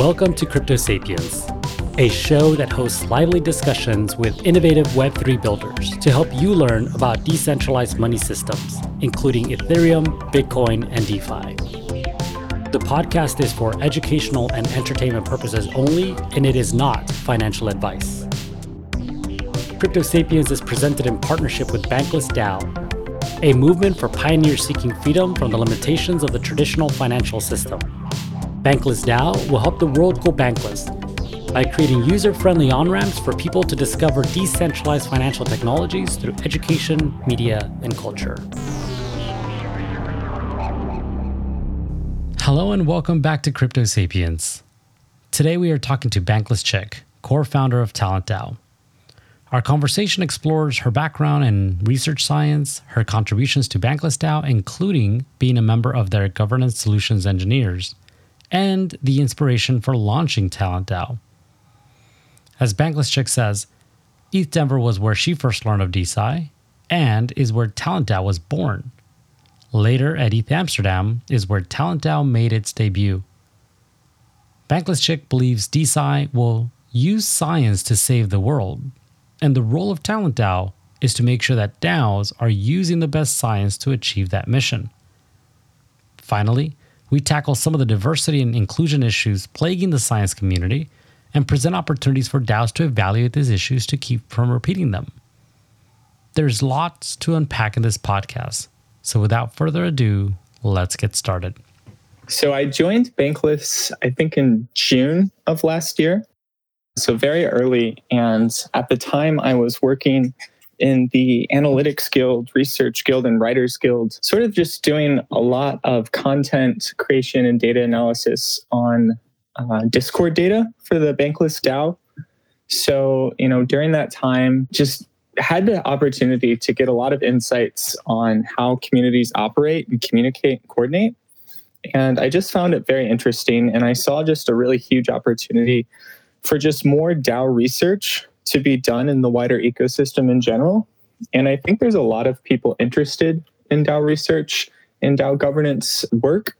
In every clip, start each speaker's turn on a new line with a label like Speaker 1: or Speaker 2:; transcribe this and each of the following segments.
Speaker 1: Welcome to Crypto Sapiens, a show that hosts lively discussions with innovative Web3 builders to help you learn about decentralized money systems, including Ethereum, Bitcoin, and DeFi. The podcast is for educational and entertainment purposes only, and it is not financial advice. Crypto Sapiens is presented in partnership with Bankless DAO, a movement for pioneers seeking freedom from the limitations of the traditional financial system. Bankless DAO will help the world go bankless by creating user friendly on ramps for people to discover decentralized financial technologies through education, media, and culture. Hello, and welcome back to Crypto Sapiens. Today we are talking to Bankless Chick, core founder of Talent DAO. Our conversation explores her background in research science, her contributions to Bankless DAO, including being a member of their governance solutions engineers, and the inspiration for launching Talent DAO. As Bankless Chick says, ETH Denver was where she first learned of DeSci and is where Talent DAO was born. Later at ETH Amsterdam is where Talent DAO made its debut. Bankless Chick believes DeSci will use science to save the world, and the role of Talent DAO is to make sure that DAOs are using the best science to achieve that mission. Finally, we tackle some of the diversity and inclusion issues plaguing the science community and present opportunities for DAOs to evaluate these issues to keep from repeating them. There's lots to unpack in this podcast, so without further ado, let's get started.
Speaker 2: So I joined Bankless, I think in June of last year. So very early. And at the time, I was working in the Analytics Guild, Research Guild, and Writers Guild, sort of just doing a lot of content creation and data analysis on uh, Discord data for the Bankless DAO. So, you know, during that time, just had the opportunity to get a lot of insights on how communities operate and communicate and coordinate. And I just found it very interesting. And I saw just a really huge opportunity for just more DAO research to be done in the wider ecosystem in general. And I think there's a lot of people interested in DAO research and DAO governance work.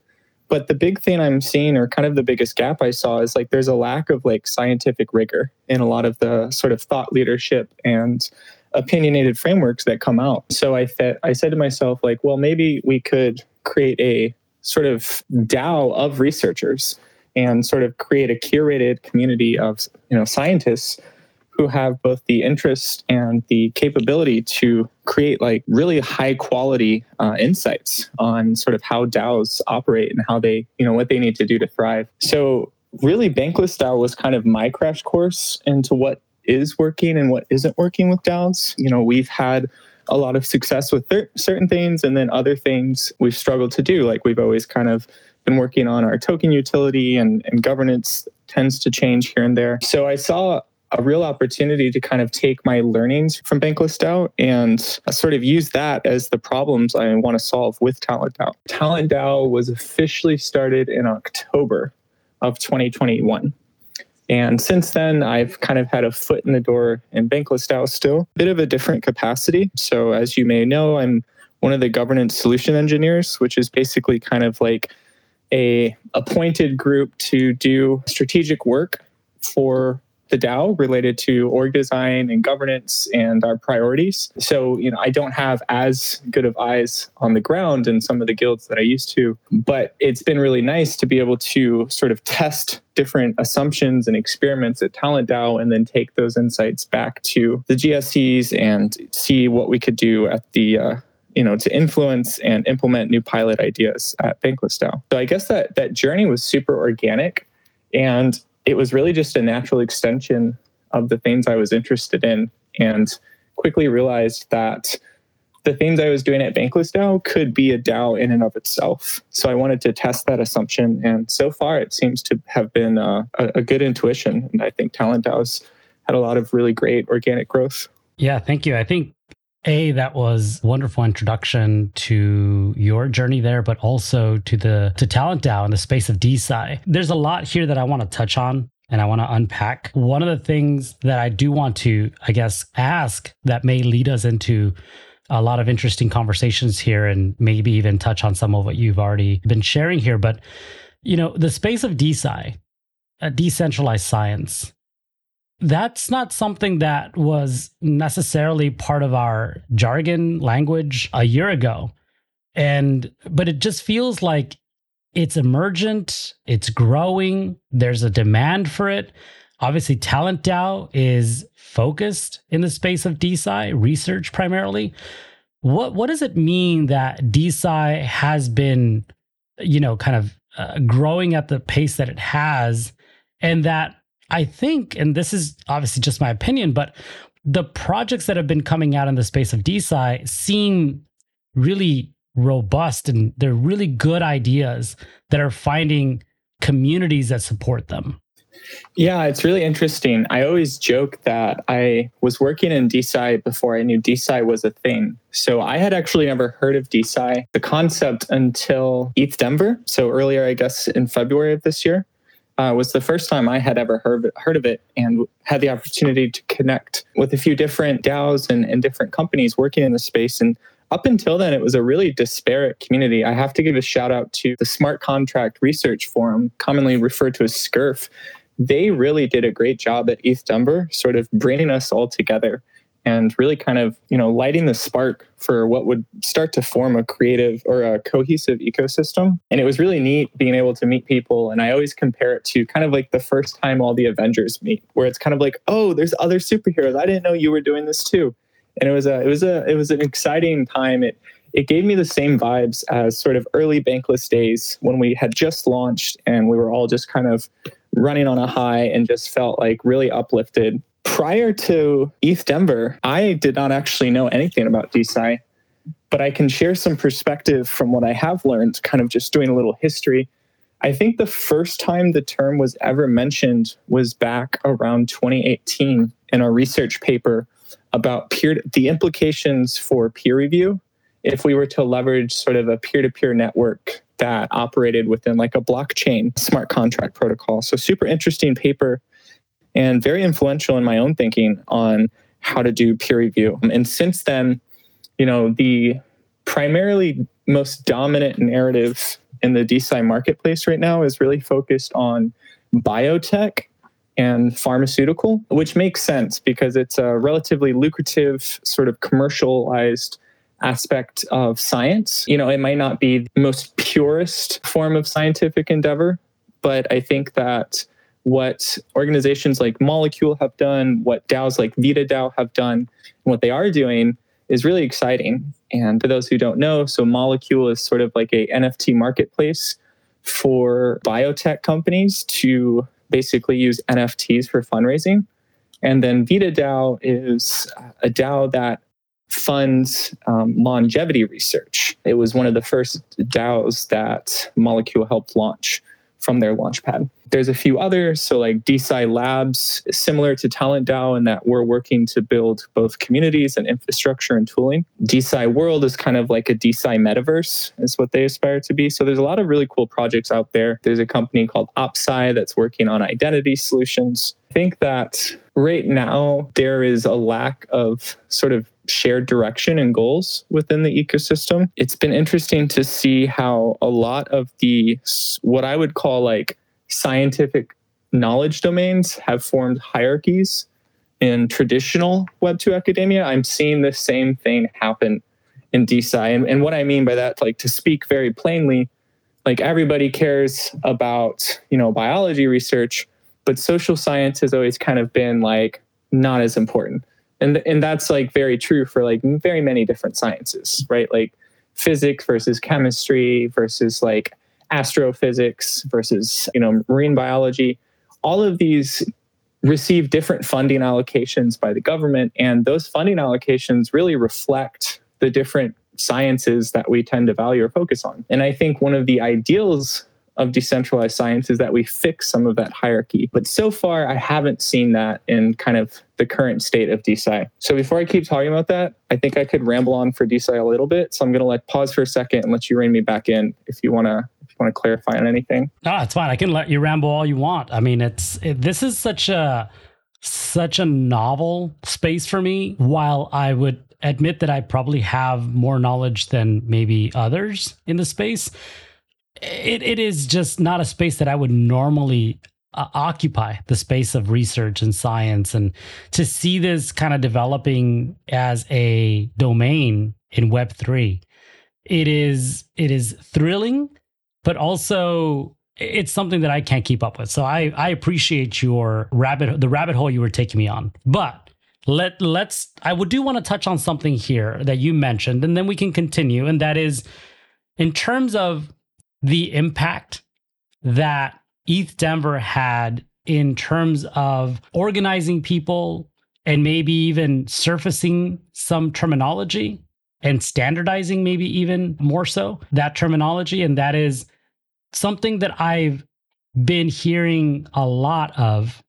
Speaker 2: But the big thing I'm seeing, or kind of the biggest gap I saw, is like there's a lack of like scientific rigor in a lot of the sort of thought leadership and opinionated frameworks that come out. So I th- I said to myself, like, well, maybe we could create a sort of DAO of researchers and sort of create a curated community of you know scientists who have both the interest and the capability to create like really high quality uh, insights on sort of how DAOs operate and how they, you know, what they need to do to thrive. So really Bankless DAO was kind of my crash course into what is working and what isn't working with DAOs. You know, we've had a lot of success with th- certain things and then other things we've struggled to do. Like we've always kind of been working on our token utility and, and governance tends to change here and there. So I saw a real opportunity to kind of take my learnings from Bankless DAO and sort of use that as the problems I want to solve with Talent DAO. Talent DAO was officially started in October of 2021. And since then, I've kind of had a foot in the door in Bankless DAO still, a bit of a different capacity. So, as you may know, I'm one of the governance solution engineers, which is basically kind of like a appointed group to do strategic work for the DAO related to org design and governance and our priorities. So, you know, I don't have as good of eyes on the ground in some of the guilds that I used to, but it's been really nice to be able to sort of test different assumptions and experiments at Talent DAO and then take those insights back to the GSCs and see what we could do at the uh, you know to influence and implement new pilot ideas at Bankless DAO. So I guess that that journey was super organic and it was really just a natural extension of the things I was interested in and quickly realized that the things I was doing at Bankless DAO could be a DAO in and of itself. So I wanted to test that assumption. And so far, it seems to have been a, a good intuition. And I think Talent DAO's had a lot of really great organic growth.
Speaker 1: Yeah, thank you. I think a, that was wonderful introduction to your journey there, but also to the to Talent DAO in the space of DeSci. There's a lot here that I want to touch on and I want to unpack. One of the things that I do want to, I guess, ask that may lead us into a lot of interesting conversations here and maybe even touch on some of what you've already been sharing here. But, you know, the space of DeSci a decentralized science. That's not something that was necessarily part of our jargon language a year ago. And, but it just feels like it's emergent, it's growing, there's a demand for it. Obviously, Talent DAO is focused in the space of DeSci research primarily. What what does it mean that DeSci has been, you know, kind of uh, growing at the pace that it has, and that I think, and this is obviously just my opinion, but the projects that have been coming out in the space of DeSci seem really robust and they're really good ideas that are finding communities that support them.
Speaker 2: Yeah, it's really interesting. I always joke that I was working in DeSci before I knew DeSci was a thing. So I had actually never heard of DeSci, the concept until ETH Denver. So earlier, I guess in February of this year. Uh, was the first time I had ever heard, heard of it and had the opportunity to connect with a few different DAOs and, and different companies working in the space. And up until then, it was a really disparate community. I have to give a shout out to the Smart Contract Research Forum, commonly referred to as SCRF they really did a great job at ETH Denver, sort of bringing us all together and really kind of you know lighting the spark for what would start to form a creative or a cohesive ecosystem. And it was really neat being able to meet people and i always compare it to kind of like the first time all the avengers meet where it's kind of like oh there's other superheroes. I didn't know you were doing this too. And it was a it was a it was an exciting time. It it gave me the same vibes as sort of early bankless days when we had just launched and we were all just kind of running on a high and just felt like really uplifted. Prior to ETH Denver, I did not actually know anything about DeSci, but I can share some perspective from what I have learned, kind of just doing a little history. I think the first time the term was ever mentioned was back around 2018 in a research paper about peer the implications for peer review if we were to leverage sort of a peer-to-peer network that operated within like a blockchain smart contract protocol. So, super interesting paper and very influential in my own thinking on how to do peer review. And since then, you know, the primarily most dominant narrative in the DeSci marketplace right now is really focused on biotech and pharmaceutical, which makes sense because it's a relatively lucrative, sort of commercialized aspect of science. You know, it might not be the most purest form of scientific endeavor, but I think that what organizations like Molecule have done, what DAOs like VitaDAO have done, and what they are doing is really exciting. And for those who don't know, so Molecule is sort of like a NFT marketplace for biotech companies to basically use NFTs for fundraising. And then VitaDAO is a DAO that funds um, longevity research. It was one of the first DAOs that Molecule helped launch from their launchpad. There's a few others, so like DeSci Labs, similar to Talent DAO, in that we're working to build both communities and infrastructure and tooling. DeSci World is kind of like a DeSci metaverse, is what they aspire to be. So there's a lot of really cool projects out there. There's a company called OpSci that's working on identity solutions. I think that right now there is a lack of sort of shared direction and goals within the ecosystem. It's been interesting to see how a lot of the what I would call like scientific knowledge domains have formed hierarchies in traditional Web2 academia. I'm seeing the same thing happen in DeSci. And, and what I mean by that, like to speak very plainly, like everybody cares about, you know, biology research, but social science has always kind of been like not as important and and that's like very true for like very many different sciences right like physics versus chemistry versus like astrophysics versus you know marine biology all of these receive different funding allocations by the government and those funding allocations really reflect the different sciences that we tend to value or focus on and i think one of the ideals of decentralized science is that we fix some of that hierarchy. But so far, I haven't seen that in kind of the current state of DeSci. So before I keep talking about that, I think I could ramble on for DeSci a little bit. So I'm going to like pause for a second and let you rein me back in if you want to want to clarify on anything.
Speaker 1: No, it's fine. I can let you ramble all you want. I mean, it's it, this is such a such a novel space for me. While I would admit that I probably have more knowledge than maybe others in the space it, it is just not a space that I would normally uh, occupy the space of research and science and to see this kind of developing as a domain in web3 it is it is thrilling but also it's something that i can't keep up with. So i i appreciate your rabbit the rabbit hole you were taking me on. But let let's i would do want to touch on something here that you mentioned and then we can continue and that is in terms of the impact that ETH Denver had in terms of organizing people and maybe even surfacing some terminology and standardizing, maybe even more so, that terminology. And that is something that I've been hearing a lot of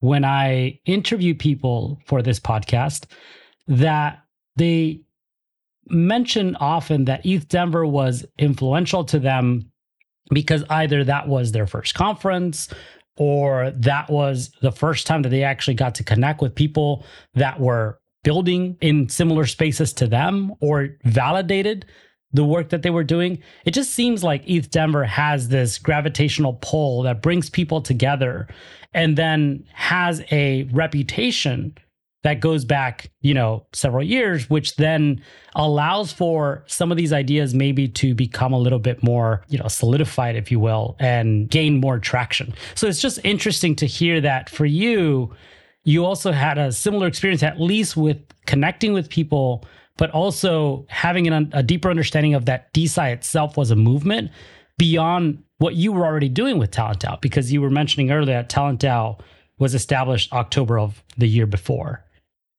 Speaker 1: when I interview people for this podcast that they mention often that ETH Denver was influential to them because either that was their first conference or that was the first time that they actually got to connect with people that were building in similar spaces to them or validated the work that they were doing. It just seems like ETH Denver has this gravitational pull that brings people together and then has a reputation that goes back, you know, several years, which then allows for some of these ideas maybe to become a little bit more, you know, solidified, if you will, and gain more traction. So it's just interesting to hear that for you, you also had a similar experience, at least with connecting with people, but also having an, a deeper understanding of that DeSci itself was a movement beyond what you were already doing with Talent DAO, because you were mentioning earlier that Talent DAO was established October of the year before.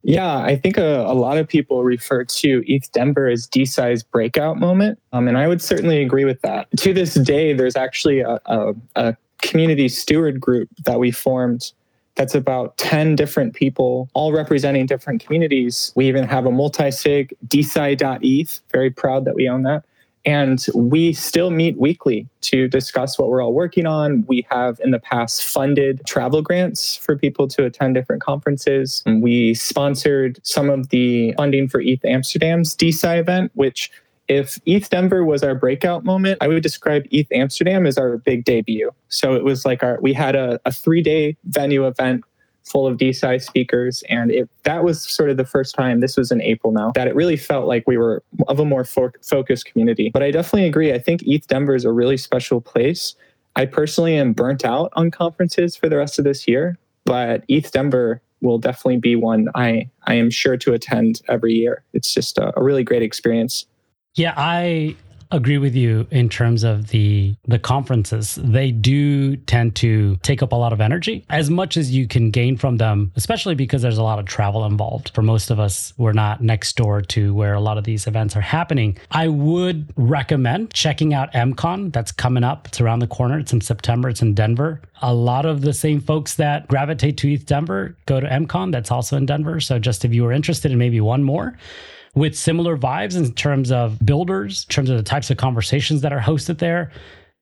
Speaker 2: Yeah, I think a, a, lot of people refer to ETH Denver as DeSci's breakout moment. Um, and I would certainly agree with that. To this day, there's actually a, a, a community steward group that we formed that's about 10 different people, all representing different communities. We even have a multi sig, DeSci.eth. Very proud that we own that. And we still meet weekly to discuss what we're all working on. We have in the past funded travel grants for people to attend different conferences. We sponsored some of the funding for ETH Amsterdam's DeSci event, which if ETH Denver was our breakout moment, I would describe ETH Amsterdam as our big debut. So it was like our we had a, a three day venue event full of DeSci speakers. And it, that was sort of the first time, this was in April now, that it really felt like we were of a more fo- focused community. But I definitely agree. I think ETH Denver is a really special place. I personally am burnt out on conferences for the rest of this year, but ETH Denver will definitely be one I, I am sure to attend every year. It's just a, a really great experience.
Speaker 1: Yeah, I agree with you in terms of the the conferences. They do tend to take up a lot of energy as much as you can gain from them, especially because there's a lot of travel involved. For most of us, we're not next door to where a lot of these events are happening. I would recommend checking out MCon that's coming up. It's around the corner. It's in September. It's in Denver. A lot of the same folks that gravitate to ETH Denver go to MCon. That's also in Denver. So just if you were interested in maybe one more, with similar vibes in terms of builders, in terms of the types of conversations that are hosted there.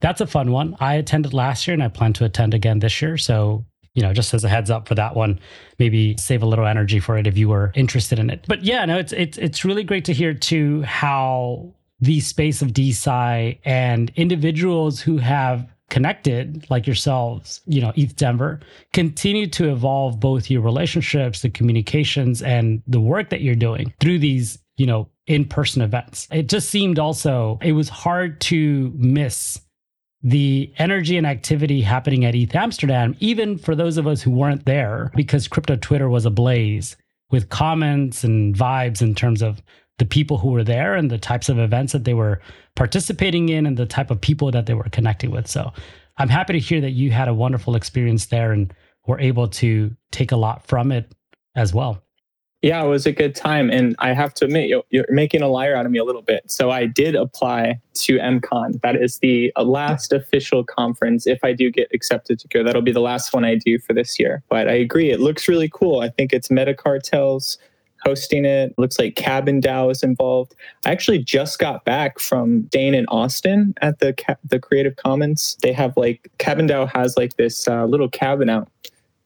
Speaker 1: That's a fun one. I attended last year and I plan to attend again this year. So, you know, just as a heads up for that one, maybe save a little energy for it if you were interested in it. But yeah, no, it's it's it's really great to hear too how the space of DeSci and individuals who have connected like yourselves, you know, ETH Denver, continue to evolve both your relationships, the communications, and the work that you're doing through these, you know, in person events. It just seemed also, it was hard to miss the energy and activity happening at ETH Amsterdam, even for those of us who weren't there, because crypto Twitter was ablaze with comments and vibes in terms of the people who were there and the types of events that they were participating in and the type of people that they were connecting with. So I'm happy to hear that you had a wonderful experience there and were able to take a lot from it as well.
Speaker 2: Yeah, it was a good time. And I have to admit, you're making a liar out of me a little bit. So I did apply to MCon. That is the last official conference. If I do get accepted to go, that'll be the last one I do for this year. But I agree, it looks really cool. I think it's MetaCartel's hosting it. Looks like Cabin DAO is involved. I actually just got back from Dane and Austin at the the Creative Commons. They have like Cabin DAO has like this uh, little cabin out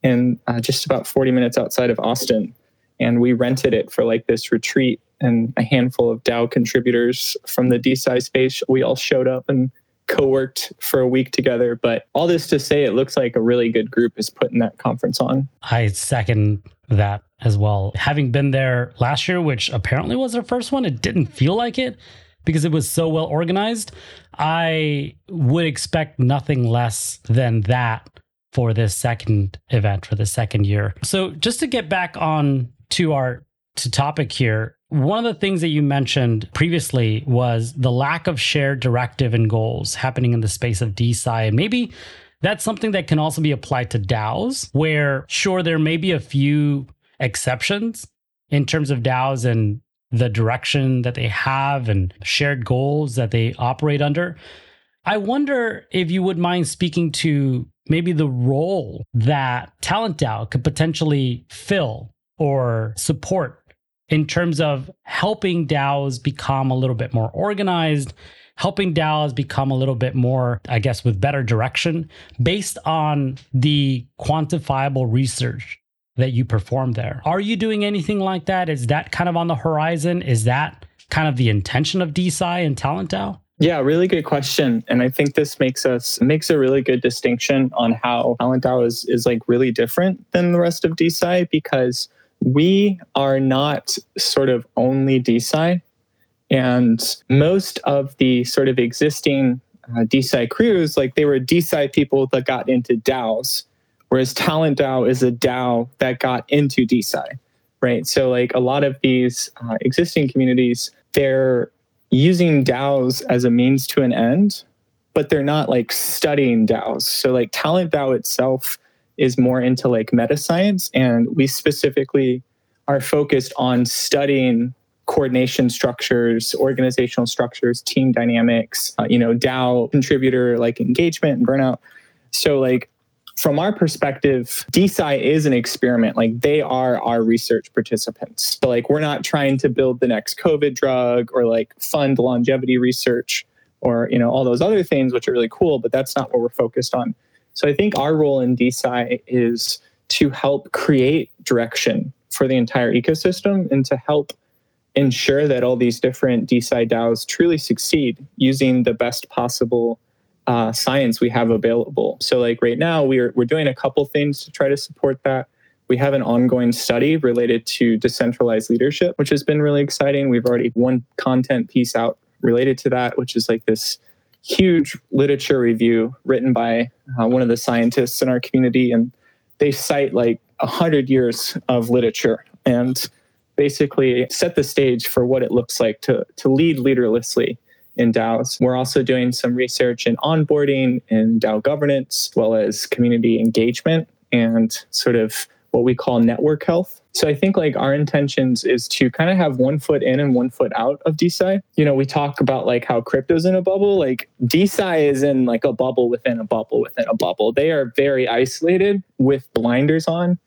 Speaker 2: in uh, just about 40 minutes outside of Austin, and we rented it for like this retreat. And a handful of DAO contributors from the DeSci space, we all showed up and co-worked for a week together. But all this to say, it looks like a really good group is putting that conference on.
Speaker 1: I second that as well. Having been there last year, which apparently was our first one, it didn't feel like it because it was so well organized. I would expect nothing less than that for this second event for the second year. So just to get back on to our to topic here, one of the things that you mentioned previously was the lack of shared directive and goals happening in the space of DeSci. And maybe that's something that can also be applied to DAOs, where sure, there may be a few exceptions in terms of DAOs and the direction that they have and shared goals that they operate under. I wonder if you would mind speaking to maybe the role that Talent DAO could potentially fill or support in terms of helping DAOs become a little bit more organized, helping DAOs become a little bit more, I guess, with better direction based on the quantifiable research that you perform there. Are you doing anything like that? Is that kind of on the horizon? Is that kind of the intention of DeSci and Talent DAO?
Speaker 2: Yeah, really good question. And I think this makes us makes a really good distinction on how Talent DAO is, is like really different than the rest of DeSci because we are not sort of only DeSci. And most of the sort of existing uh, crews, like they were DeSci people that got into DAOs, whereas Talent DAO is a DAO that got into DeSci, right? So, like a lot of these uh, existing communities, they're using DAOs as a means to an end, but they're not like studying DAOs. So, like Talent DAO itself is more into like meta science, and we specifically are focused on studying coordination structures, organizational structures, team dynamics, uh, you know, DAO contributor like engagement and burnout. So like from our perspective, DeSci is an experiment. Like they are our research participants. So like we're not trying to build the next COVID drug or like fund longevity research or you know all those other things which are really cool, but that's not what we're focused on. So I think our role in DeSci is to help create direction for the entire ecosystem and to help ensure that all these different DeSci DAOs truly succeed using the best possible uh, science we have available. So, like right now, we're we're doing a couple things to try to support that. We have an ongoing study related to decentralized leadership, which has been really exciting. We've already one content piece out related to that, which is like this huge literature review written by uh, one of the scientists in our community, and they cite like hundred years of literature and basically set the stage for what it looks like to to lead leaderlessly in DAOs. We're also doing some research in onboarding and DAO governance, as well as community engagement and sort of what we call network health. So I think like our intentions is to kind of have one foot in and one foot out of DeSci. You know, we talk about like how crypto's in a bubble. Like DeSci is in like a bubble within a bubble within a bubble. They are very isolated with blinders on.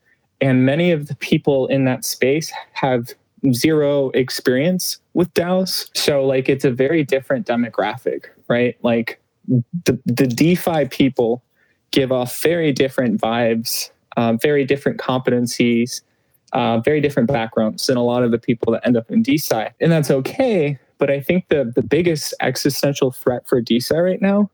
Speaker 2: And many of the people in that space have zero experience with DAOs. So like it's a very different demographic, right? Like the, the DeFi people give off very different vibes, uh, very different competencies, uh, very different backgrounds than a lot of the people that end up in DeSci. And that's okay. But I think the, the biggest existential threat for DeSci right now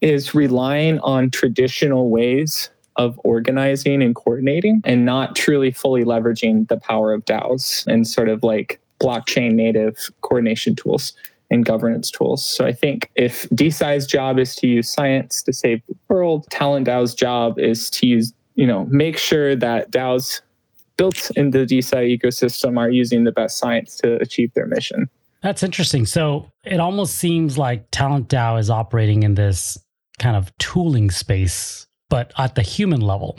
Speaker 2: is relying on traditional ways of organizing and coordinating and not truly fully leveraging the power of DAOs and sort of like blockchain native coordination tools and governance tools. So I think if DeSci's job is to use science to save the world, Talent DAO's job is to use, you know, make sure that DAOs built in the DeSci ecosystem are using the best science to achieve their mission.
Speaker 1: That's interesting. So it almost seems like Talent DAO is operating in this kind of tooling space but at the human level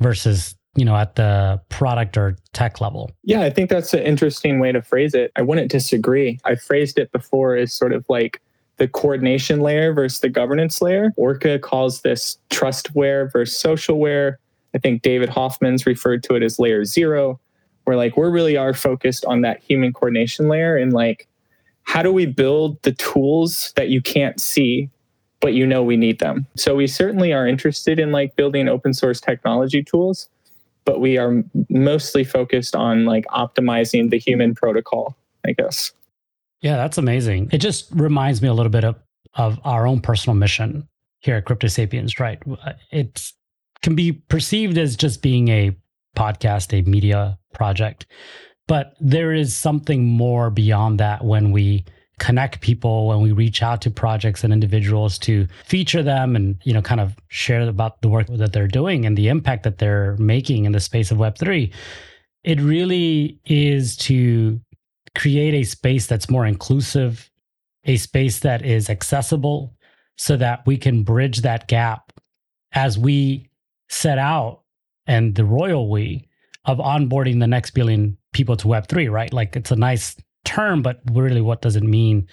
Speaker 1: versus you know at the product or tech level.
Speaker 2: Yeah i think that's an interesting way to phrase it. I wouldn't disagree. I phrased it before as sort of like the coordination layer versus the governance layer. Orca calls this trustware versus socialware i think david hoffman's referred to it as layer zero where like we're really are focused on that human coordination layer and like how do we build the tools that you can't see but you know we need them. So we certainly are interested in like building open source technology tools, but we are mostly focused on like optimizing the human protocol, I guess.
Speaker 1: Yeah, that's amazing. It just reminds me a little bit of of our own personal mission here at Crypto Sapiens, right? Uh, it can be perceived as just being a podcast, a media project, but there is something more beyond that when we connect people when we reach out to projects and individuals to feature them and you know kind of share about the work that they're doing and the impact that they're making in the space of web3 it really is to create a space that's more inclusive a space that is accessible so that we can bridge that gap as we set out and the royal we of onboarding the next billion people to web3 right like it's a nice term, but really, what does it mean?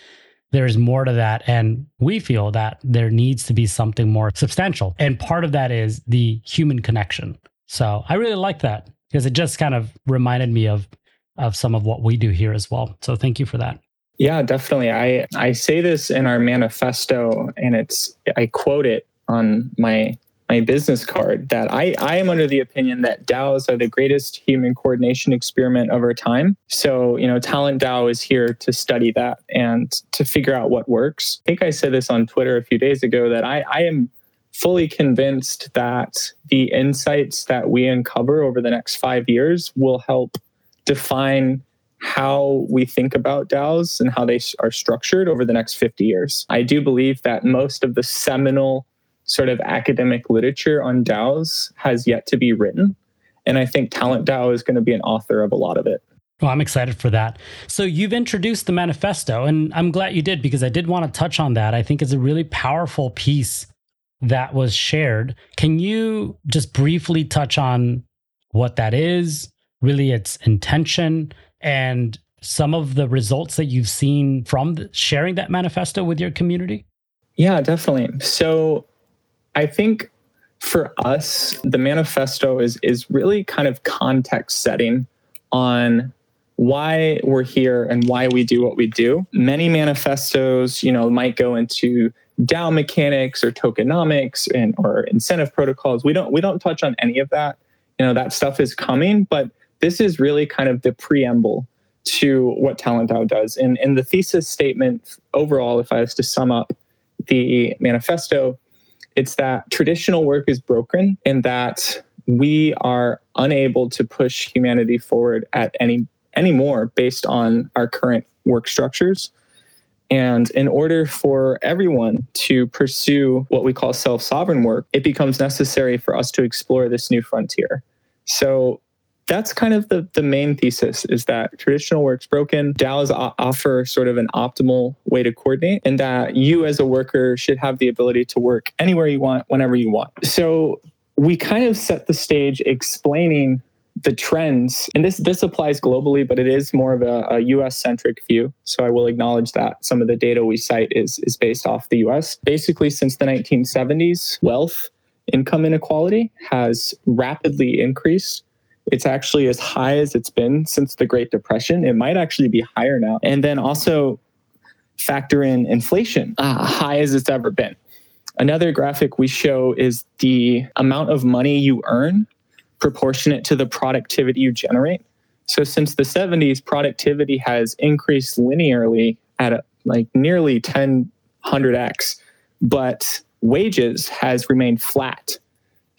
Speaker 1: There's more to that. And we feel that there needs to be something more substantial. And part of that is the human connection. So I really like that because it just kind of reminded me of of some of what we do here as well. So thank you for that.
Speaker 2: Yeah, definitely. I I say this in our manifesto and it's I quote it on my my business card that I, I am under the opinion that DAOs are the greatest human coordination experiment of our time. So, you know, Talent DAO is here to study that and to figure out what works. I think I said this on Twitter a few days ago that I, I am fully convinced that the insights that we uncover over the next five years will help define how we think about DAOs and how they are structured over the next 50 years. I do believe that most of the seminal sort of academic literature on DAOs has yet to be written. And I think Talent DAO is going to be an author of a lot of it.
Speaker 1: Well, I'm excited for that. So you've introduced the manifesto, and I'm glad you did because I did want to touch on that. I think it's a really powerful piece that was shared. Can you just briefly touch on what that is, really its intention, and some of the results that you've seen from sharing that manifesto with your community?
Speaker 2: Yeah, definitely. So I think for us, the manifesto is is really kind of context setting on why we're here and why we do what we do. Many manifestos, you know, might go into DAO mechanics or tokenomics and or incentive protocols. We don't we don't touch on any of that. You know, that stuff is coming, but this is really kind of the preamble to what Talent DAO does. And in the thesis statement overall, if I was to sum up the manifesto, it's that traditional work is broken and that we are unable to push humanity forward at any anymore based on our current work structures. And in order for everyone to pursue what we call self sovereign work, it becomes necessary for us to explore this new frontier. So that's kind of the, the main thesis is that traditional work's broken. DAOs offer sort of an optimal way to coordinate, and that you as a worker should have the ability to work anywhere you want, whenever you want. So we kind of set the stage explaining the trends, and this this applies globally, but it is more of a, a U.S. centric view. So I will acknowledge that some of the data we cite is is based off the U.S. Basically, since the 1970s, wealth income inequality has rapidly increased it's actually as high as it's been since the Great Depression. It might actually be higher now. And then also factor in inflation, uh, high as it's ever been. Another graphic we show is the amount of money you earn proportionate to the productivity you generate. So since the 70s, productivity has increased linearly at a, like nearly 1000x, but wages has remained flat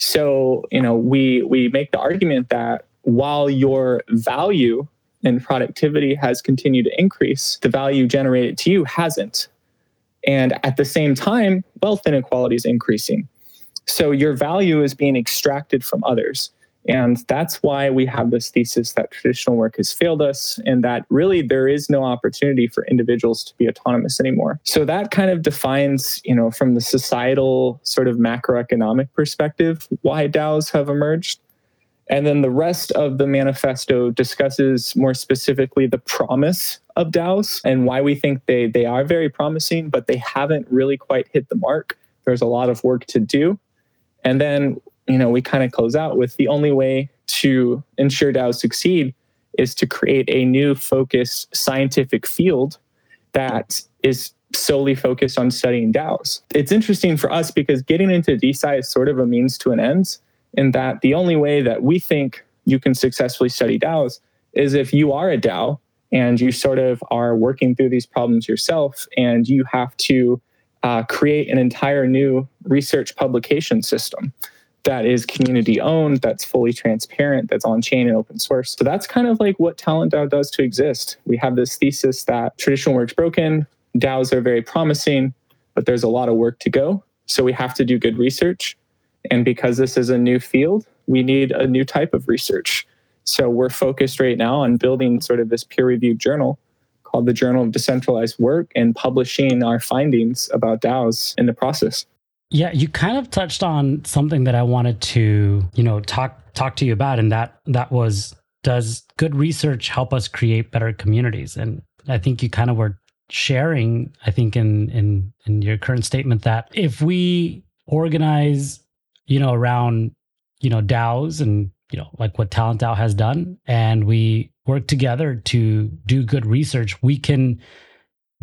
Speaker 2: so, you know, we we make the argument that while your value and productivity has continued to increase, the value generated to you hasn't. And at the same time, wealth inequality is increasing. So your value is being extracted from others. And that's why we have this thesis that traditional work has failed us and that really there is no opportunity for individuals to be autonomous anymore. So that kind of defines, you know, from the societal sort of macroeconomic perspective, why DAOs have emerged. And then the rest of the manifesto discusses more specifically the promise of DAOs and why we think they, they are very promising, but they haven't really quite hit the mark. There's a lot of work to do. And then you know, we kind of close out with the only way to ensure DAOs succeed is to create a new focused scientific field that is solely focused on studying DAOs. It's interesting for us because getting into DeSci is sort of a means to an end, in that the only way that we think you can successfully study DAOs is if you are a DAO and you sort of are working through these problems yourself and you have to uh, create an entire new research publication system that is community owned, that's fully transparent, that's on chain and open source. So that's kind of like what Talent DAO does to exist. We have this thesis that traditional work's broken, DAOs are very promising, but there's a lot of work to go. So we have to do good research. And because this is a new field, we need a new type of research. So we're focused right now on building sort of this peer reviewed journal called the Journal of Decentralized Work and publishing our findings about DAOs in the process.
Speaker 1: Yeah, you kind of touched on something that I wanted to, you know, talk talk to you about and that that was does good research help us create better communities? And I think you kind of were sharing, I think in in in your current statement that if we organize, you know, around, you know, DAOs and, you know, like what Talent DAO has done and we work together to do good research, we can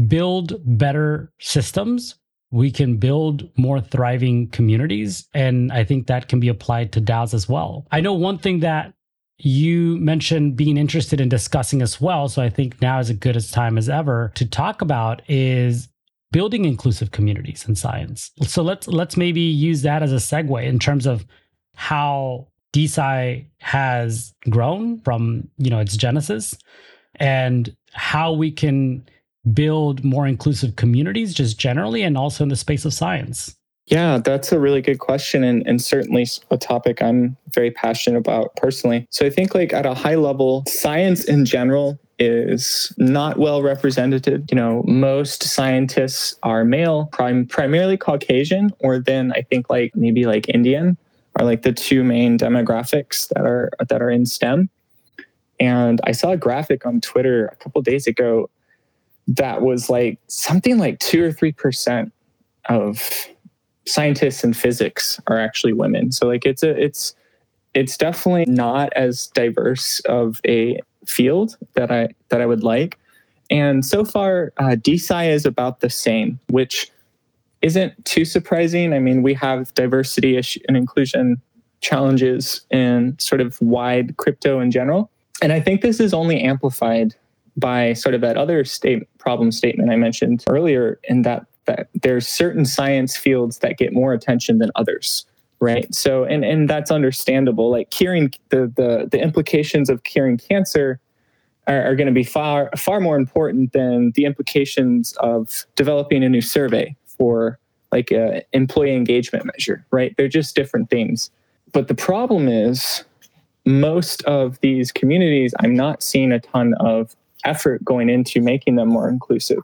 Speaker 1: build better systems we can build more thriving communities. And I think that can be applied to DAOs as well. I know one thing that you mentioned being interested in discussing as well. So I think now is as good a time as ever to talk about is building inclusive communities in science. So let's let's maybe use that as a segue in terms of how DeSci has grown from you know its genesis and how we can build more inclusive communities just generally and also in the space of science?
Speaker 2: Yeah, that's a really good question and, and certainly a topic I'm very passionate about personally. So I think like at a high level, science in general is not well represented. You know, most scientists are male, prim- primarily Caucasian, or then I think like maybe like Indian are like the two main demographics that are that are in STEM. And I saw a graphic on Twitter a couple days ago that was like something like two or three percent of scientists in physics are actually women. So like it's a it's it's definitely not as diverse of a field that I that I would like. And so far, uh, is about the same, which isn't too surprising. I mean, we have diversity and inclusion challenges in sort of wide crypto in general. And I think this is only amplified by sort of that other state problem statement I mentioned earlier, in that that there's certain science fields that get more attention than others right? So and and that's understandable. Like curing the the, the implications of curing cancer are, are going to be far far more important than the implications of developing a new survey for like a employee engagement measure right? They're just different things. But the problem is most of these communities i'm not seeing a ton of effort going into making them more inclusive.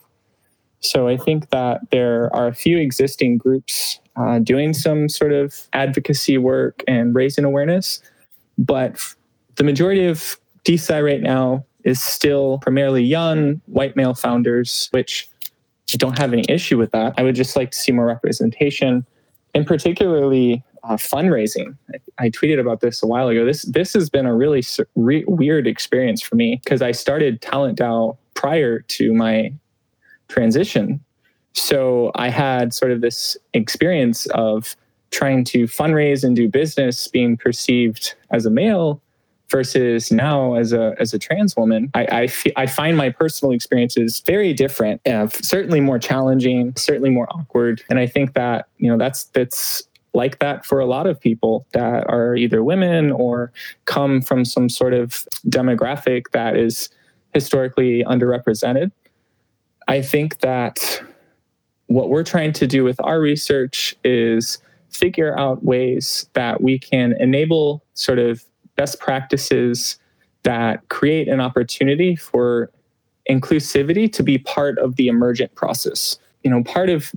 Speaker 2: So I think that there are a few existing groups uh, doing some sort of advocacy work and raising awareness, but the majority of DeSci right now is still primarily young white male founders, which I don't have any issue with that. I would just like to see more representation, and particularly uh, fundraising. I, I, tweeted about this a while ago. This this has been a really re- weird experience for me because I started Talent DAO prior to my transition. So I had sort of this experience of trying to fundraise and do business being perceived as a male versus now as a as a trans woman i I, f- I find my personal experiences very different uh, certainly more challenging certainly more awkward and i think that you know that's that's like that for a lot of people that are either women or come from some sort of demographic that is historically underrepresented. I think that what we're trying to do with our research is figure out ways that we can enable sort of best practices that create an opportunity for inclusivity to be part of the emergent process. You know, part of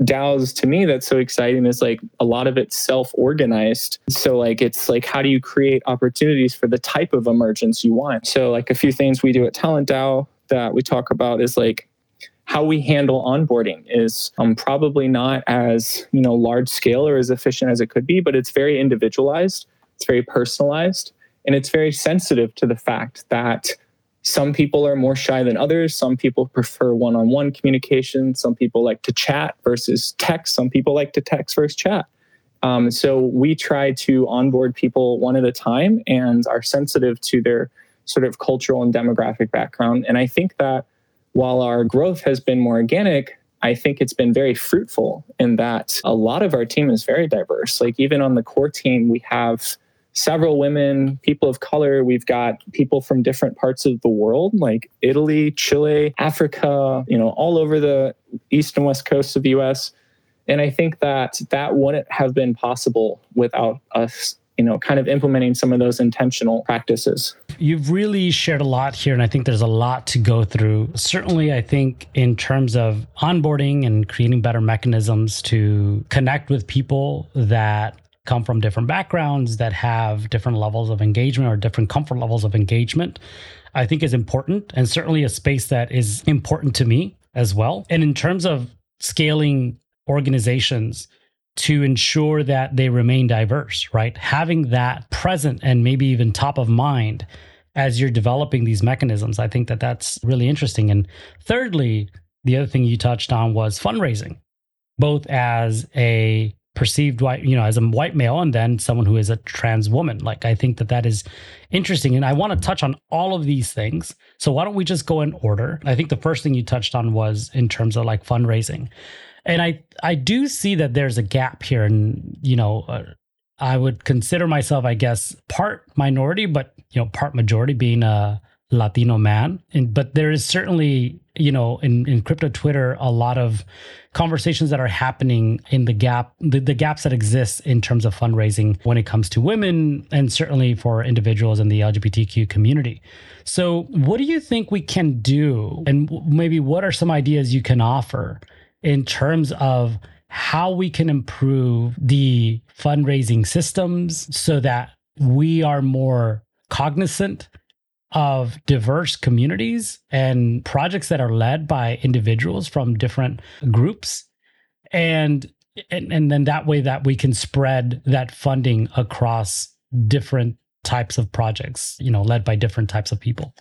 Speaker 2: DAOs to me that's so exciting is like a lot of it's self-organized. So like it's like how do you create opportunities for the type of emergence you want? So like a few things we do at Talent DAO that we talk about is like how we handle onboarding is um, probably not as you know large scale or as efficient as it could be, but it's very individualized, it's very personalized, and it's very sensitive to the fact that some people are more shy than others. Some people prefer one on one communication. Some people like to chat versus text. Some people like to text versus chat. Um, so we try to onboard people one at a time and are sensitive to their sort of cultural and demographic background. And I think that while our growth has been more organic, I think it's been very fruitful in that a lot of our team is very diverse. Like even on the core team, we have several women, people of color. We've got people from different parts of the world, like Italy, Chile, Africa, you know, all over the east and west coasts of the US. And I think that that wouldn't have been possible without us you know kind of implementing some of those intentional practices
Speaker 1: you've really shared a lot here and i think there's a lot to go through certainly i think in terms of onboarding and creating better mechanisms to connect with people that come from different backgrounds that have different levels of engagement or different comfort levels of engagement i think is important and certainly a space that is important to me as well and in terms of scaling organizations to ensure that they remain diverse, right? Having that present and maybe even top of mind as you're developing these mechanisms, I think that that's really interesting. And thirdly, the other thing you touched on was fundraising, both as a perceived white, you know, as a white male and then someone who is a trans woman. Like, I think that that is interesting. And I want to touch on all of these things. So, why don't we just go in order? I think the first thing you touched on was in terms of like fundraising and I I do see that there's a gap here, and you know, uh, I would consider myself, I guess, part minority, but you know, part majority, being a Latino man. And but there is certainly, you know, in in crypto Twitter, a lot of conversations that are happening in the gap, the, the gaps that exist in terms of fundraising when it comes to women, and certainly for individuals in the LGBTQ community. So, what do you think we can do, and maybe what are some ideas you can offer? in terms of how we can improve the fundraising systems so that we are more cognizant of diverse communities and projects that are led by individuals from different groups and and, and then that way that we can spread that funding across different types of projects you know led by different types of people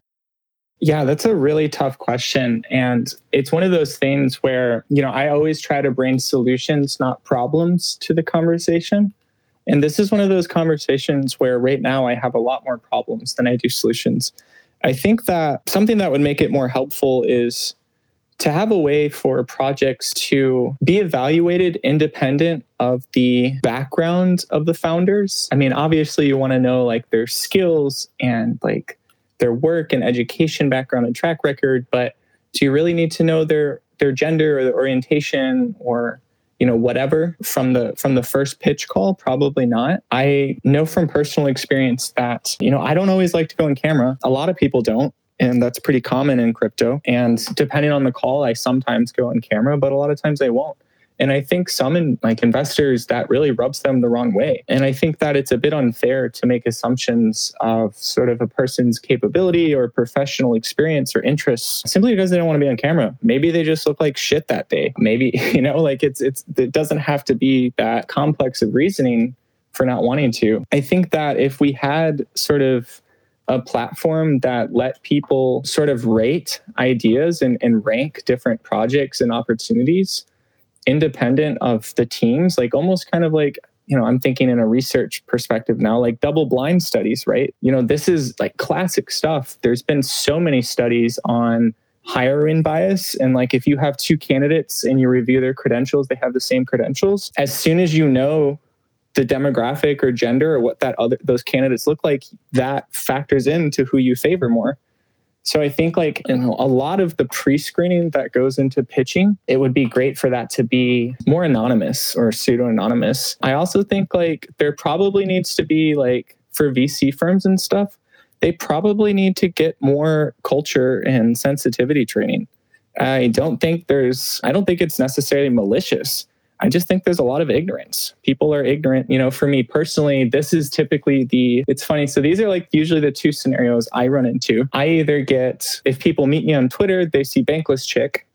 Speaker 2: yeah, that's a really tough question. And it's one of those things where, you know, I always try to bring solutions, not problems, to the conversation. And this is one of those conversations where right now I have a lot more problems than I do solutions. I think that something that would make it more helpful is to have a way for projects to be evaluated independent of the background of the founders. I mean, obviously, you want to know like their skills and like their work and education background and track record, but do you really need to know their their gender or their orientation or you know whatever from the from the first pitch call probably not. I know from personal experience that you know i don't always like to go in camera. A lot of people don't and that's pretty common in crypto. And depending on the call i sometimes go on camera but a lot of times i won't and I think some in, like investors that really rubs them the wrong way. And I think that it's a bit unfair to make assumptions of sort of a person's capability or professional experience or interests simply because they don't want to be on camera. Maybe they just look like shit that day. Maybe, you know, like it's it's it doesn't have to be that complex of reasoning for not wanting to. I think that if we had sort of a platform that let people sort of rate ideas and, and rank different projects and opportunities independent of the teams, like almost kind of like you know, I'm thinking in a research perspective now, like double blind studies, right? You know, this is like classic stuff. There's been so many studies on hiring bias. And like if you have two candidates and you review their credentials, they have the same credentials. As soon as you know the demographic or gender or what that other those candidates look like, that factors into who you favor more. So I think like you know, a lot of the pre-screening that goes into pitching, it would be great for that to be more anonymous or pseudo-anonymous. I also think like there probably needs to be like for VC firms and stuff, they probably need to get more culture and sensitivity training. I don't think there's I don't think it's necessarily malicious. I just think there's a lot of ignorance. People are ignorant. You know, for me personally, this is typically the, it's funny. So these are like usually the two scenarios I run into. I either get, if people meet me on Twitter, they see Bankless Chick,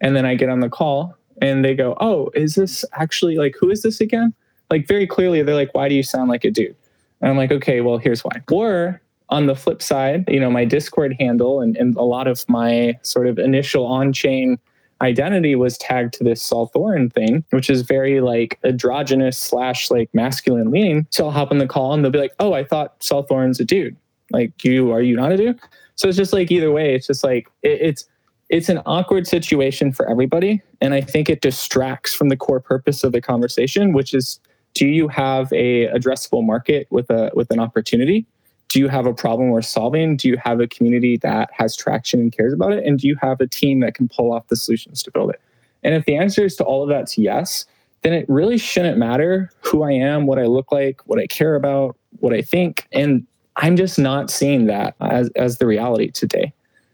Speaker 2: and then I get on the call and they go, oh, is this actually like, who is this again? Like very clearly, they're like, why do you sound like a dude? And I'm like, okay, well, here's why. Or on the flip side, you know, my Discord handle and, and a lot of my sort of initial on chain identity was tagged to this Saul Thorin thing, which is very like androgynous slash like masculine leaning. So I'll hop on the call and they'll be like, "Oh, I thought Saul Thorin's a dude. Like, you are you not a dude?" So it's just like either way, it's just like it, it's it's an awkward situation for everybody. And I think it distracts from the core purpose of the conversation, which is do you have a addressable market with a with an opportunity? Do you have a problem worth solving? Do you have a community that has traction and cares about it? And do you have a team that can pull off the solutions to build it? And if the answer is to all of that's yes, then it really shouldn't matter who I am, what I look like, what I care about, what I think. And I'm just not seeing that as, as the reality today.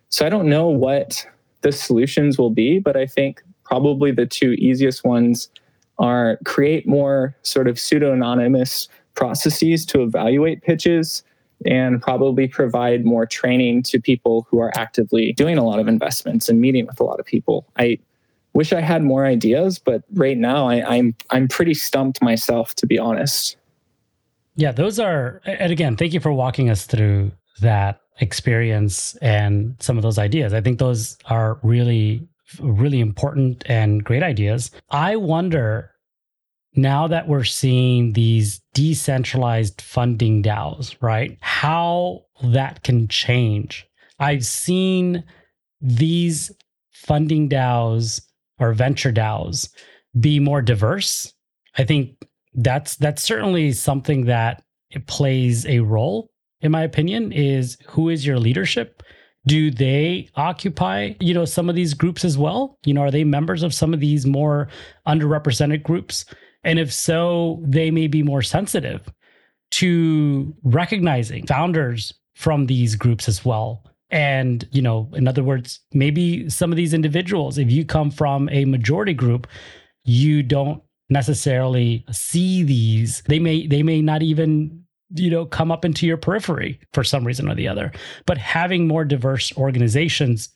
Speaker 2: So I don't know what the solutions will be, but I think probably the two easiest ones are create more sort of pseudo anonymous processes to evaluate pitches and probably provide more training to people who are actively doing a lot of investments and meeting with a lot of people. I wish I had more ideas, but right now I, I'm I'm pretty stumped myself to be honest.
Speaker 1: Yeah, those are and again, thank you for walking us through that experience and some of those ideas. I think those are really really important and great ideas. I wonder now that we're seeing these decentralized funding DAOs, right? How that can change. I've seen these funding DAOs or venture DAOs be more diverse. I think that's that's certainly something that it plays a role in my opinion is who is your leadership do they occupy you know some of these groups as well you know are they members of some of these more underrepresented groups and if so they may be more sensitive to recognizing founders from these groups as well. And you know in other words maybe some of these individuals if you come from a majority group you don't necessarily see these. They may they may not even you know come up into your periphery for some reason or the other. But having more diverse organizations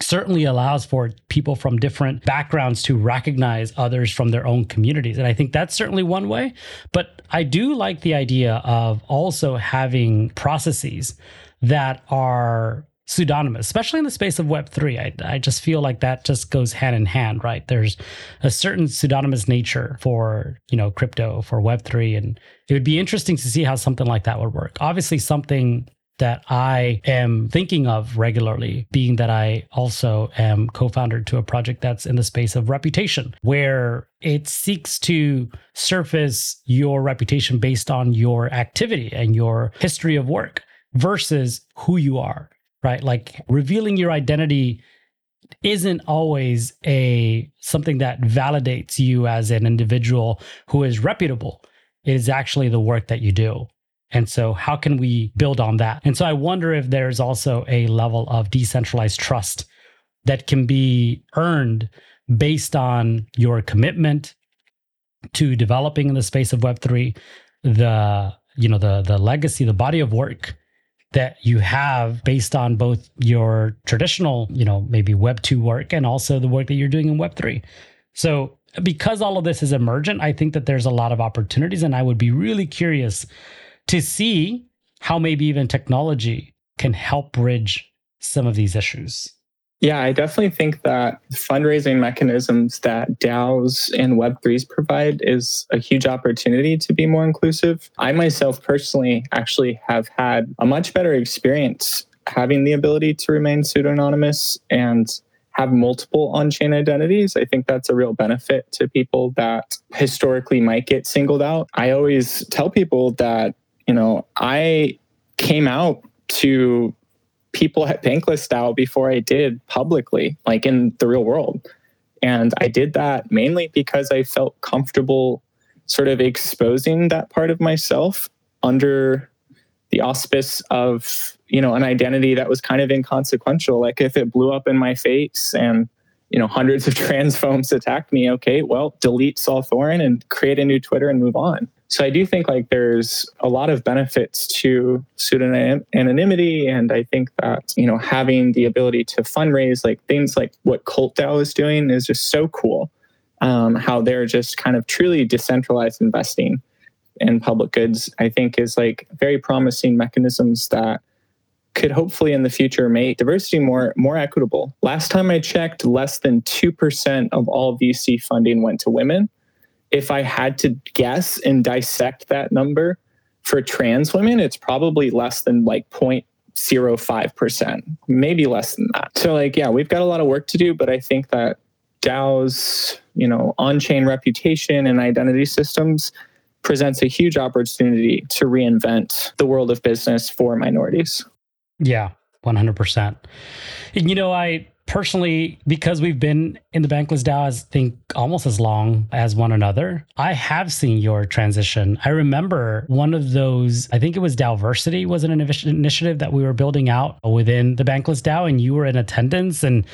Speaker 1: certainly allows for people from different backgrounds to recognize others from their own communities and i think that's certainly one way but i do like the idea of also having processes that are pseudonymous, especially in the space of Web3. I, I just feel like that just goes hand in hand, right? There's a certain pseudonymous nature for, you know, crypto, for Web3. And it would be interesting to see how something like that would work. Obviously, something that I am thinking of regularly, being that I also am co founder to a project that's in the space of reputation, where it seeks to surface your reputation based on your activity and your history of work versus who you are right? Like revealing your identity isn't always a something that validates you as an individual who is reputable. It is actually the work that you do. And so, how can we build on that? And so, I wonder if there's also a level of decentralized trust that can be earned based on your commitment to developing in the space of Web3, the you know the the legacy, the body of work that you have based on both your traditional, you know, maybe Web 2 work and also the work that you're doing in Web 3. So, because all of this is emergent, I think that there's a lot of opportunities. And I would be really curious to see how maybe even technology can help bridge some of these issues.
Speaker 2: Yeah, I definitely think that fundraising mechanisms that DAOs and Web3s provide is a huge opportunity to be more inclusive. I myself personally actually have had a much better experience having the ability to remain pseudonymous and have multiple on chain identities. I think that's a real benefit to people that historically might get singled out. I always tell people that, you know, I came out to people at Bankless DAO before I did publicly, like in the real world. And I did that mainly because I felt comfortable sort of exposing that part of myself under the auspice of, you know, an identity that was kind of inconsequential. Like if it blew up in my face and, you know, hundreds of trans phones attacked me, okay, well, delete Saul Thorin and create a new Twitter and move on. So I do think like there's a lot of benefits to pseudonym anonymity, and I think that you know having the ability to fundraise, like things like what Cult DAO is doing, is just so cool. Um, how they're just kind of truly decentralized investing in public goods, I think, is like very promising mechanisms that could hopefully in the future make diversity more more equitable. Last time I checked, less than two percent of all VC funding went to women if I had to guess and dissect that number for trans women, it's probably less than like 0.5 0.05%, maybe less than that. So like, yeah, we've got a lot of work to do, but I think that DAO's, you know, on-chain reputation and identity systems presents a huge opportunity to reinvent the world of business for minorities.
Speaker 1: Yeah, 100%. And, you know, I personally, because we've been in the Bankless DAO, I think almost as long as one another, I have seen your transition. I remember one of those, I think it was DAOversity was an initiative that we were building out within the Bankless DAO, and you were in attendance and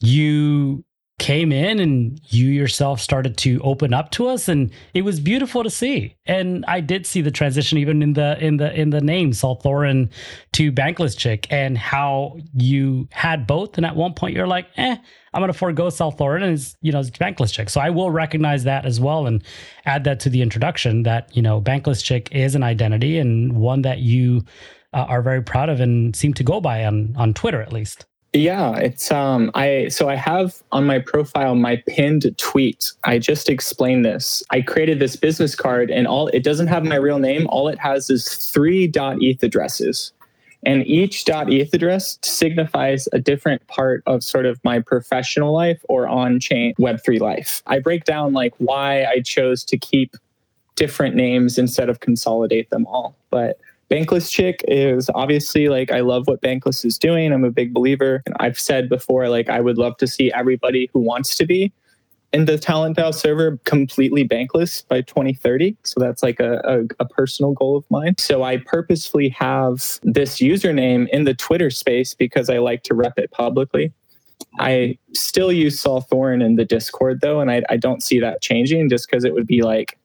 Speaker 1: you came in and you yourself started to open up to us and it was beautiful to see. And i did see the transition even in the in the in the name Saul Thorin to bankless chick and how you had both. And at one point you're like eh i'm gonna forego Saul Thorin and it's you know it's bankless chick. So i will recognize that as well and add that to the introduction that you know bankless chick is an identity and one that you uh, are very proud of and seem to go by on on twitter at least
Speaker 2: yeah, it's um I so I have on my profile my pinned tweet. I just explained this. I created this business card and all it doesn't have my real name. All it has is three .eth addresses. And each .eth address signifies a different part of sort of my professional life or on-chain web3 life. I break down like why I chose to keep different names instead of consolidate them all. But Bankless Chick is obviously like I love what Bankless is doing. I'm a big believer. And I've said before, like I would love to see everybody who wants to be in the Talent DAO server completely bankless by 2030. So that's like a, a, a, personal goal of mine. So I purposefully have this username in the Twitter space because I like to rep it publicly. I still use Saul Thorin in the Discord though, and I, I don't see that changing just because it would be like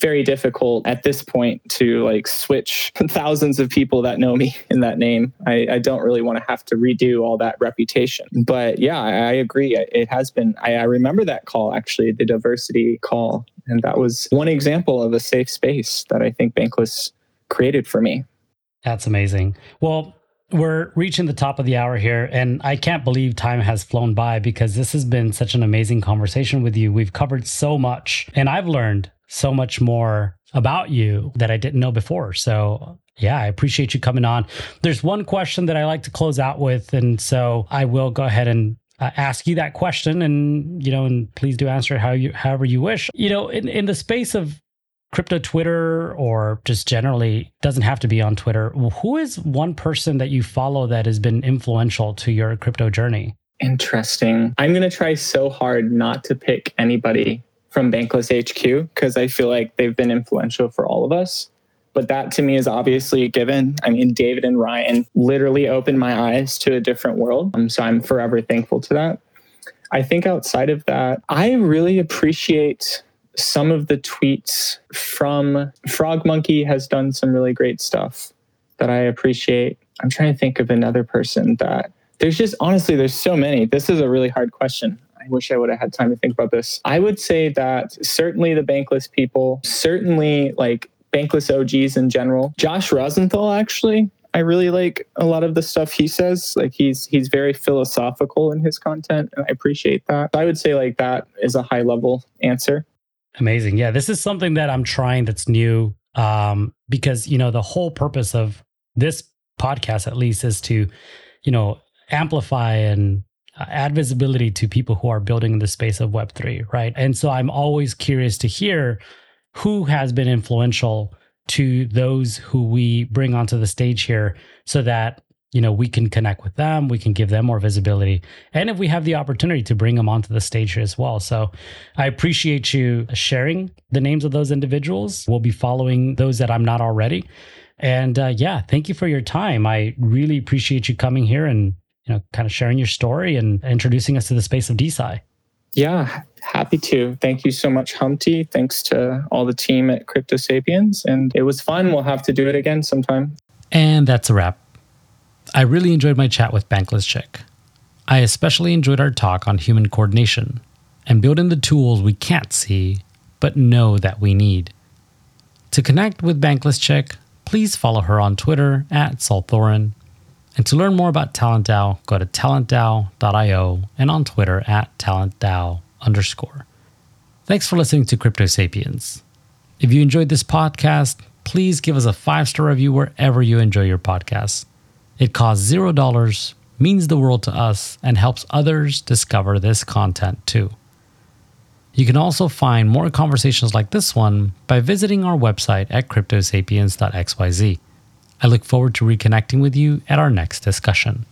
Speaker 2: very difficult at this point to like switch thousands of people that know me in that name. I, I don't really want to have to redo all that reputation. But yeah, I, I agree. It has been, I, I remember that call actually, the diversity call. And that was one example of a safe space that I think Bankless created for me.
Speaker 1: That's amazing. Well, we're reaching the top of the hour here, and I can't believe time has flown by because this has been such an amazing conversation with you. We've covered so much, and I've learned so much more about you that I didn't know before. So, yeah, I appreciate you coming on. There's one question that I like to close out with. And so I will go ahead and uh, ask you that question and, you know, and please do answer it how you, however you wish. You know, in, in the space of crypto Twitter or just generally doesn't have to be on Twitter, who is one person that you follow that has been influential to your crypto journey?
Speaker 2: Interesting. I'm going to try so hard not to pick anybody from Bankless HQ because I feel like they've been influential for all of us. But that to me is obviously a given. I mean, David and Ryan literally opened my eyes to a different world. Um, so I'm forever thankful to that. I think outside of that, I really appreciate some of the tweets from Frogmonkee has done some really great stuff that I appreciate. I'm trying to think of another person that there's just honestly there's so many. This is a really hard question. I wish I would have had time to think about this. I would say that certainly the bankless people, certainly like bankless OGs in general. Josh Rosenthal actually I really like a lot of the stuff he says. Like he's he's very philosophical in his content, and I appreciate that. I would say like that is a high level answer.
Speaker 1: Amazing. Yeah, this is something that I'm trying that's new um, because you know the whole purpose of this podcast, at least, is to you know amplify and add visibility to people who are building in the space of Web3, right? And so I'm always curious to hear who has been influential to those who we bring onto the stage here so that you know we can connect with them we can give them more visibility and if we have the opportunity to bring them onto the stage here as well. So i appreciate you sharing the names of those individuals. We'll be following those that i'm not already. And uh, yeah thank you for your time. I really appreciate you coming here and you know, kind of sharing your story and introducing us to the space of DeSci.
Speaker 2: Yeah, happy to. Thank you so much, Humpty. Thanks to all the team at Crypto Sapiens. And it was fun. We'll have to do it again sometime.
Speaker 1: And that's a wrap. I really enjoyed my chat with Bankless Chick. I especially enjoyed our talk on human coordination and building the tools we can't see but know that we need. To connect with Bankless Chick, please follow her on Twitter at Salthorin and to learn more about TalentDAO, go to talentdao.io and on Twitter at talentdao underscore. Thanks for listening to Crypto Sapiens. If you enjoyed this podcast, please give us a five star review wherever you enjoy your podcasts. It costs zero dollars, means the world to us, and helps others discover this content too. You can also find more conversations like this one by visiting our website at cryptosapiens.xyz. I look forward to reconnecting with you at our next discussion.